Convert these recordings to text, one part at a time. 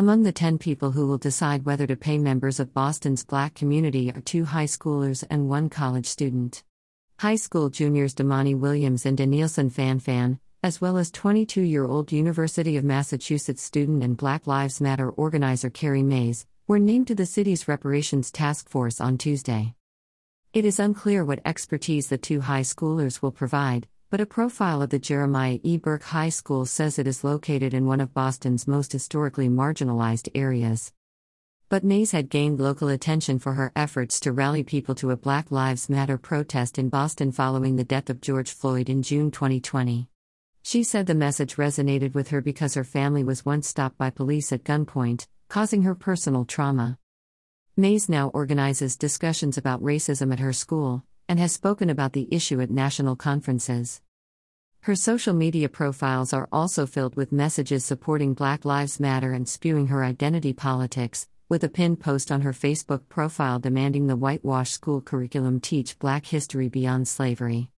Among the 10 people who will decide whether to pay members of Boston's black community are two high schoolers and one college student. High school juniors Damani Williams and Denilson Fanfan, as well as 22 year old University of Massachusetts student and Black Lives Matter organizer Carrie Mays, were named to the city's reparations task force on Tuesday. It is unclear what expertise the two high schoolers will provide, but a profile of the Jeremiah E. Burke High School says it is located in one of Boston's most historically marginalized areas. But Mays had gained local attention for her efforts to rally people to a Black Lives Matter protest in Boston following the death of George Floyd in June 2020. She said the message resonated with her because her family was once stopped by police at gunpoint, causing her personal trauma. Mays now organizes discussions about racism at her school, and has spoken about the issue at national conferences. Her social media profiles are also filled with messages supporting Black Lives Matter and spewing her identity politics, with a pinned post on her Facebook profile demanding the whitewash school curriculum teach Black history beyond slavery.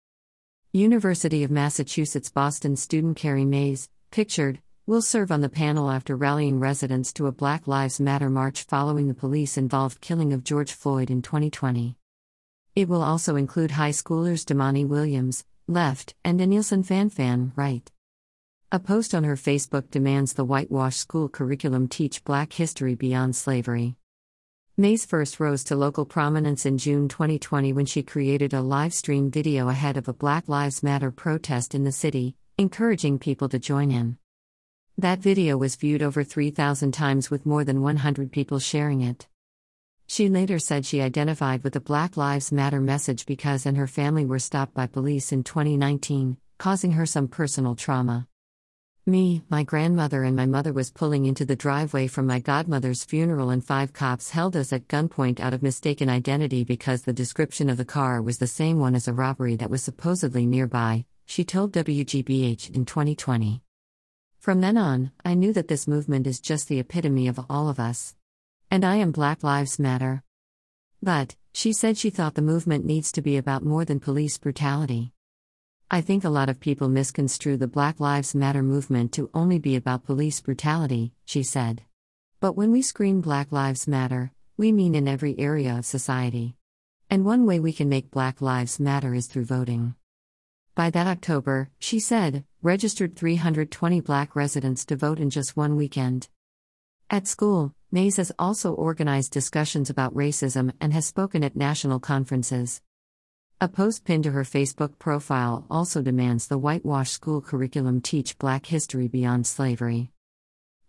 University of Massachusetts Boston student Carrie Mays, pictured, will serve on the panel after rallying residents to a Black Lives Matter march following the police involved killing of George Floyd in 2020. It will also include high schoolers Damani Williams, left, and Denilson Fanfan, right. A post on her Facebook demands the whitewash school curriculum teach Black history beyond slavery. Mays first rose to local prominence in June 2020 when she created a live stream video ahead of a Black Lives Matter protest in the city, encouraging people to join in. That video was viewed over 3,000 times with more than 100 people sharing it. She later said she identified with the Black Lives Matter message because and her family were stopped by police in 2019, causing her some personal trauma. Me, my grandmother, and my mother was pulling into the driveway from my godmother's funeral, and five cops held us at gunpoint out of mistaken identity because the description of the car was the same one as a robbery that was supposedly nearby, she told WGBH in 2020. From then on, I knew that this movement is just the epitome of all of us. And I am Black Lives Matter. But, she said she thought the movement needs to be about more than police brutality. I think a lot of people misconstrue the Black Lives Matter movement to only be about police brutality, she said. But when we scream Black Lives Matter, we mean in every area of society. And one way we can make Black Lives Matter is through voting. By that October, she said, registered 320 black residents to vote in just one weekend. At school, Mays has also organized discussions about racism and has spoken at national conferences. A post pinned to her Facebook profile also demands the whitewash school curriculum teach Black history beyond slavery.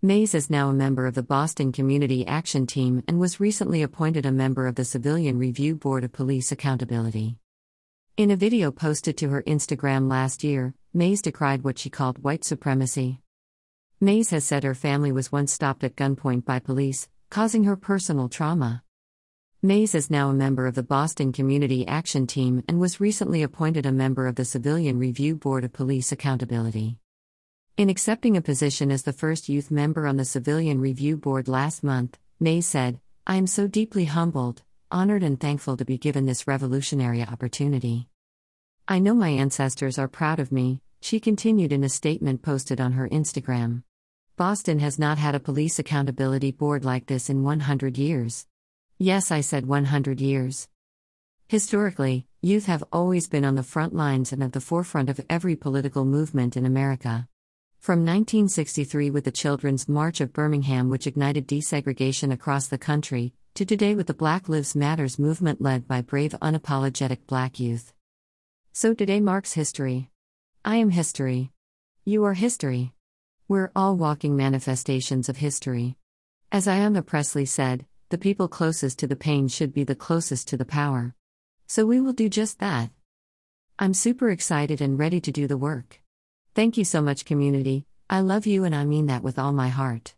Mays is now a member of the Boston Community Action Team and was recently appointed a member of the Civilian Review Board of Police Accountability. In a video posted to her Instagram last year, Mays decried what she called white supremacy. Mays has said her family was once stopped at gunpoint by police, causing her personal trauma. Mays is now a member of the Boston Community Action Team and was recently appointed a member of the Civilian Review Board of Police Accountability. In accepting a position as the first youth member on the Civilian Review Board last month, Mays said, I am so deeply humbled, honored, and thankful to be given this revolutionary opportunity. I know my ancestors are proud of me, she continued in a statement posted on her Instagram. Boston has not had a police accountability board like this in 100 years. Yes, I said 100 years. Historically, youth have always been on the front lines and at the forefront of every political movement in America. From 1963 with the Children's March of Birmingham, which ignited desegregation across the country, to today with the Black Lives Matters movement led by brave, unapologetic black youth. So today marks history. I am history. You are history. We're all walking manifestations of history. As Ayanna Pressley said, the people closest to the pain should be the closest to the power. So we will do just that. I'm super excited and ready to do the work. Thank you so much, community. I love you and I mean that with all my heart.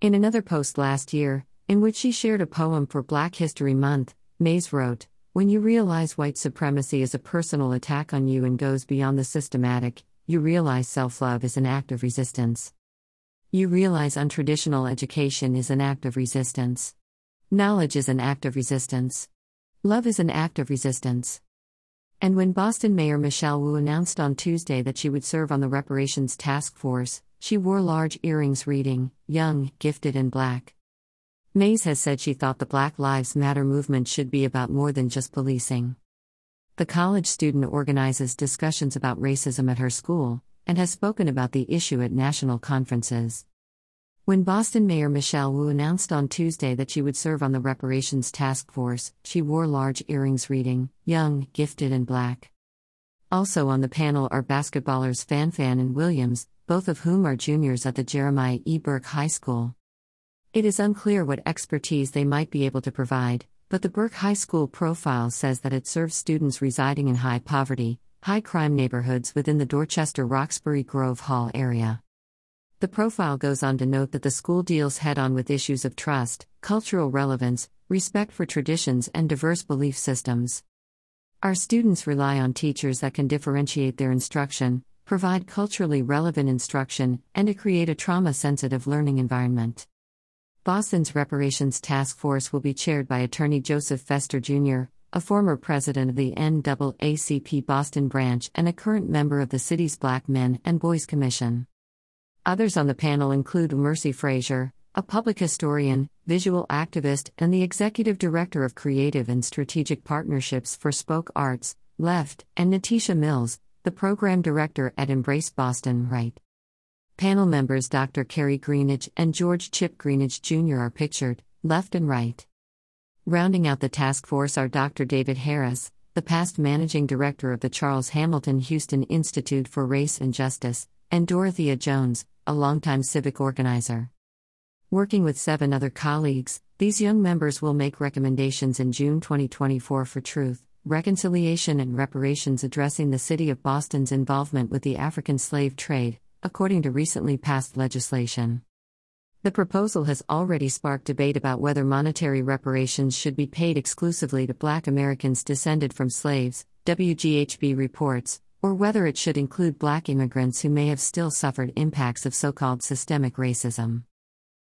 In another post last year, in which she shared a poem for Black History Month, Mays wrote, When you realize white supremacy is a personal attack on you and goes beyond the systematic, you realize self love is an act of resistance. You realize untraditional education is an act of resistance. Knowledge is an act of resistance. Love is an act of resistance. And when Boston Mayor Michelle Wu announced on Tuesday that she would serve on the reparations task force, she wore large earrings reading, Young, Gifted, and Black. Mays has said she thought the Black Lives Matter movement should be about more than just policing. The college student organizes discussions about racism at her school and has spoken about the issue at national conferences. When Boston Mayor Michelle Wu announced on Tuesday that she would serve on the reparations task force, she wore large earrings reading, Young, Gifted, and Black. Also on the panel are basketballers Fanfan and Williams, both of whom are juniors at the Jeremiah E. Burke High School. It is unclear what expertise they might be able to provide, but the Burke High School profile says that it serves students residing in high poverty, high crime neighborhoods within the Dorchester Roxbury Grove Hall area. The profile goes on to note that the school deals head on with issues of trust, cultural relevance, respect for traditions, and diverse belief systems. Our students rely on teachers that can differentiate their instruction, provide culturally relevant instruction, and to create a trauma sensitive learning environment. Boston's Reparations Task Force will be chaired by Attorney Joseph Feaster Jr., a former president of the NAACP Boston branch and a current member of the city's Black Men and Boys Commission. Others on the panel include Mercy Frazier, a public historian, visual activist, and the executive director of creative and strategic partnerships for Spoke Arts, Left, and Natisha Mills, the program director at Embrace Boston, Right. Panel members Dr. Kerri Greenidge and George Chip Greenidge Jr. are pictured, left and right. Rounding out the task force are Dr. David Harris, the past managing director of the Charles Hamilton Houston Institute for Race and Justice, and Dorothea Jones, a longtime civic organizer. Working with seven other colleagues, these young members will make recommendations in June 2024 for truth, reconciliation, and reparations addressing the City of Boston's involvement with the African slave trade, according to recently passed legislation. The proposal has already sparked debate about whether monetary reparations should be paid exclusively to black Americans descended from slaves, WGBH reports, or whether it should include black immigrants who may have still suffered impacts of so called systemic racism.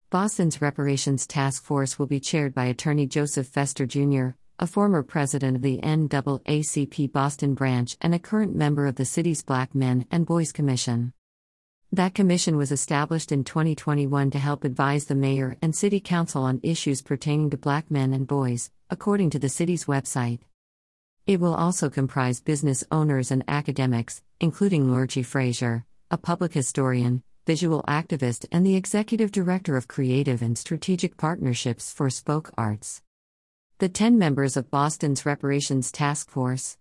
Boston's Reparations Task Force will be chaired by Attorney Joseph Feaster Jr., a former president of the NAACP Boston branch and a current member of the city's Black Men and Boys Commission. That commission was established in 2021 to help advise the mayor and city council on issues pertaining to black men and boys, according to the city's website. It will also comprise business owners and academics, including Lorgie Frazier, a public historian, visual activist, and the executive director of creative and strategic partnerships for Spoke Arts. The 10 members of Boston's Reparations Task Force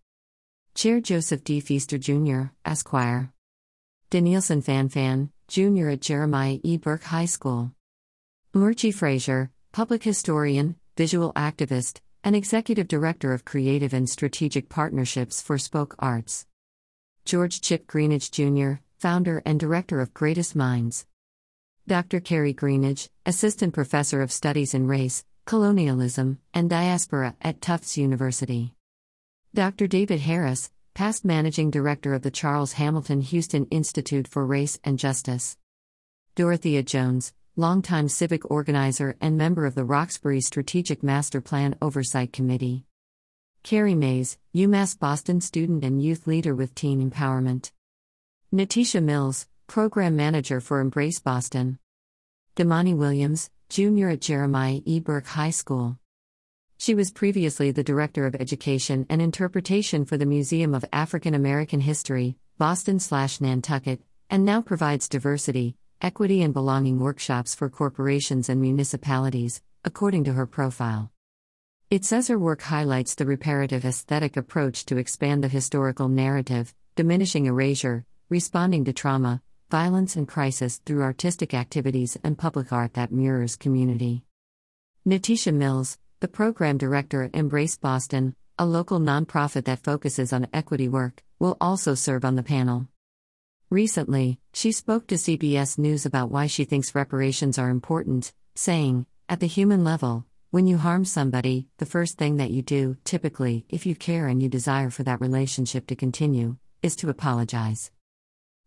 Chair Joseph D. Feaster Jr., Esquire. Denilson Fanfan, Jr. at Jeremiah E. Burke High School. Murchie Frazier, public historian, visual activist, and Executive Director of Creative and Strategic Partnerships for Spoke Arts. George Chip Greenidge Jr., Founder and Director of Greatest Minds. Dr. Kerri Greenidge, Assistant Professor of Studies in Race, Colonialism, and Diaspora at Tufts University. Dr. David Harris, Past Managing Director of the Charles Hamilton Houston Institute for Race and Justice. Dorothea Jones, longtime civic organizer and member of the Roxbury Strategic Master Plan Oversight Committee. Carrie Mays, UMass Boston student and youth leader with teen empowerment. Natisha Mills, program manager for Embrace Boston. Damani Williams, junior at Jeremiah E. Burke High School. She was previously the Director of Education and Interpretation for the Museum of African American History, Boston Nantucket, and now provides diversity, Equity and Belonging workshops for corporations and municipalities, according to her profile. It says her work highlights the reparative aesthetic approach to expand the historical narrative, diminishing erasure, responding to trauma, violence, and crisis through artistic activities and public art that mirrors community. Natisha Mills, the program director at Embrace Boston, a local nonprofit that focuses on equity work, will also serve on the panel. Recently, she spoke to CBS News about why she thinks reparations are important, saying, At the human level, when you harm somebody, the first thing that you do, typically, if you care and you desire for that relationship to continue, is to apologize.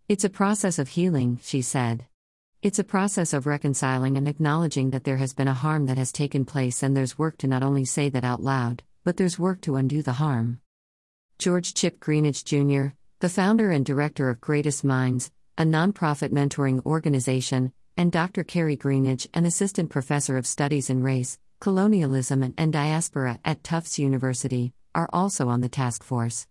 It's a process of healing, she said. It's a process of reconciling and acknowledging that there has been a harm that has taken place, and there's work to not only say that out loud, but there's work to undo the harm. George Chip Greenidge Jr., the founder and director of Greatest Minds, a nonprofit mentoring organization, and Dr. Kerri Greenidge, an assistant professor of studies in race, colonialism, and diaspora at Tufts University, are also on the task force.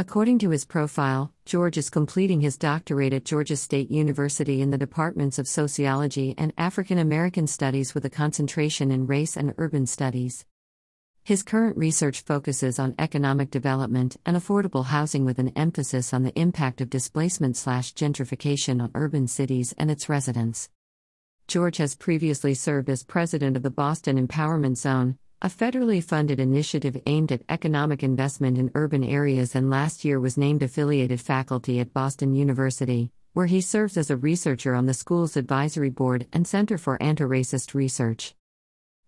According to his profile, George is completing his doctorate at Georgia State University in the departments of Sociology and African American Studies with a concentration in Race and Urban Studies. His current research focuses on economic development and affordable housing with an emphasis on the impact of displacement slash gentrification on urban cities and its residents. George has previously served as president of the Boston Empowerment Zone, a federally funded initiative aimed at economic investment in urban areas, and last year was named affiliated faculty at Boston University, where he serves as a researcher on the school's advisory board and Center for Anti Racist Research.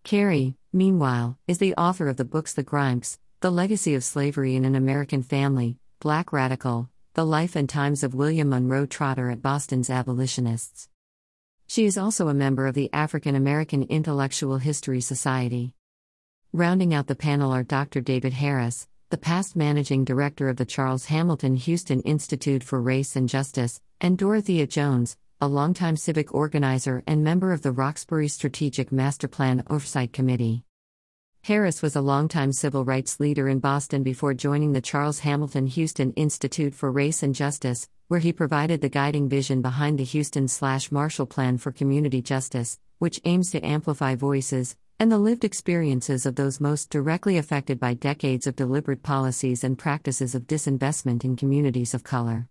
Kerri, meanwhile, is the author of the books The Grimkes, The Legacy of Slavery in an American Family, Black Radical, The Life and Times of William Monroe Trotter at Boston's Abolitionists. She is also a member of the African American Intellectual History Society. Rounding out the panel are Dr. David Harris, the past managing director of the Charles Hamilton Houston Institute for Race and Justice, and Dorothea Jones, a longtime civic organizer and member of the Roxbury Strategic Master Plan Oversight Committee. Harris was a longtime civil rights leader in Boston before joining the Charles Hamilton Houston Institute for Race and Justice, where he provided the guiding vision behind the Houston Marshall Plan for Community Justice, which aims to amplify voices and the lived experiences of those most directly affected by decades of deliberate policies and practices of disinvestment in communities of color.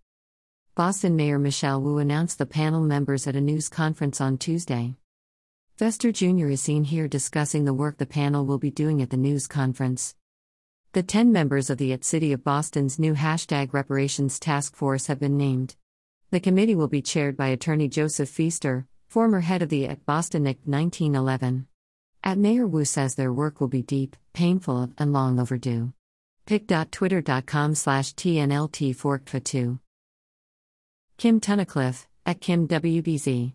Boston Mayor Michelle Wu announced the panel members at a news conference on Tuesday. Feaster Jr. is seen here discussing the work the panel will be doing at the news conference. The 10 members of the at City of Boston's new hashtag reparations task force have been named. The committee will be chaired by attorney Joseph Feaster, former head of the at Boston Act 1911. At Mayor Wu says their work will be deep, painful, and long overdue. pic.twitter.com slash TNLT forked 2 Kim Tunnicliffe, at Kim WBZ.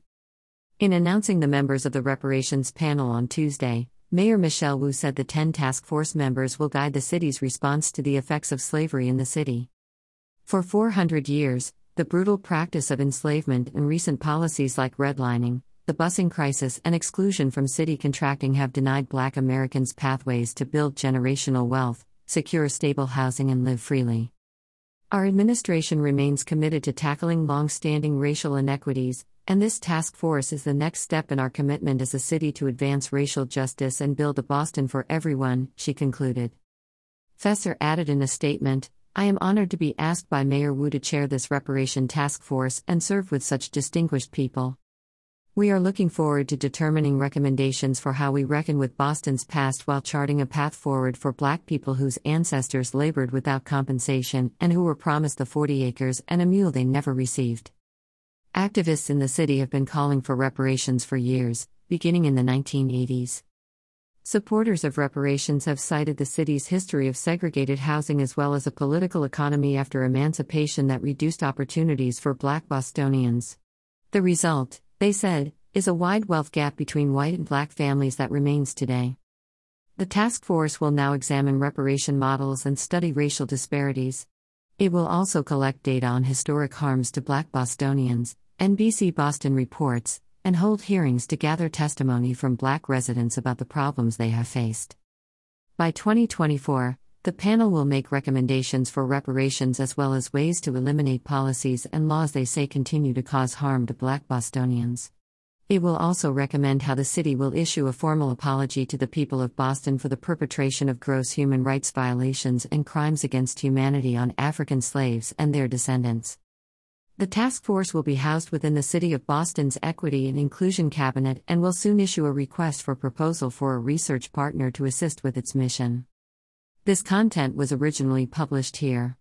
In announcing the members of the reparations panel on Tuesday, Mayor Michelle Wu said the 10 task force members will guide the city's response to the effects of slavery in the city. For 400 years, the brutal practice of enslavement and recent policies like redlining, the busing crisis, and exclusion from city contracting have denied black Americans pathways to build generational wealth, secure stable housing, and live freely. Our administration remains committed to tackling long standing racial inequities, and this task force is the next step in our commitment as a city to advance racial justice and build a Boston for everyone, she concluded. Feaster added in a statement I am honored to be asked by Mayor Wu to chair this reparation task force and serve with such distinguished people. We are looking forward to determining recommendations for how we reckon with Boston's past while charting a path forward for black people whose ancestors labored without compensation and who were promised the 40 acres and a mule they never received. Activists in the city have been calling for reparations for years, beginning in the 1980s. Supporters of reparations have cited the city's history of segregated housing as well as a political economy after emancipation that reduced opportunities for black Bostonians. The result, they said, is a wide wealth gap between white and black families that remains today. The task force will now examine reparation models and study racial disparities. It will also collect data on historic harms to black Bostonians, NBC Boston reports, and hold hearings to gather testimony from black residents about the problems they have faced. By 2024, the panel will make recommendations for reparations as well as ways to eliminate policies and laws they say continue to cause harm to black Bostonians. It will also recommend how the city will issue a formal apology to the people of Boston for the perpetration of gross human rights violations and crimes against humanity on African slaves and their descendants. The task force will be housed within the City of Boston's Equity and Inclusion Cabinet and will soon issue a request for proposal for a research partner to assist with its mission. This content was originally published here.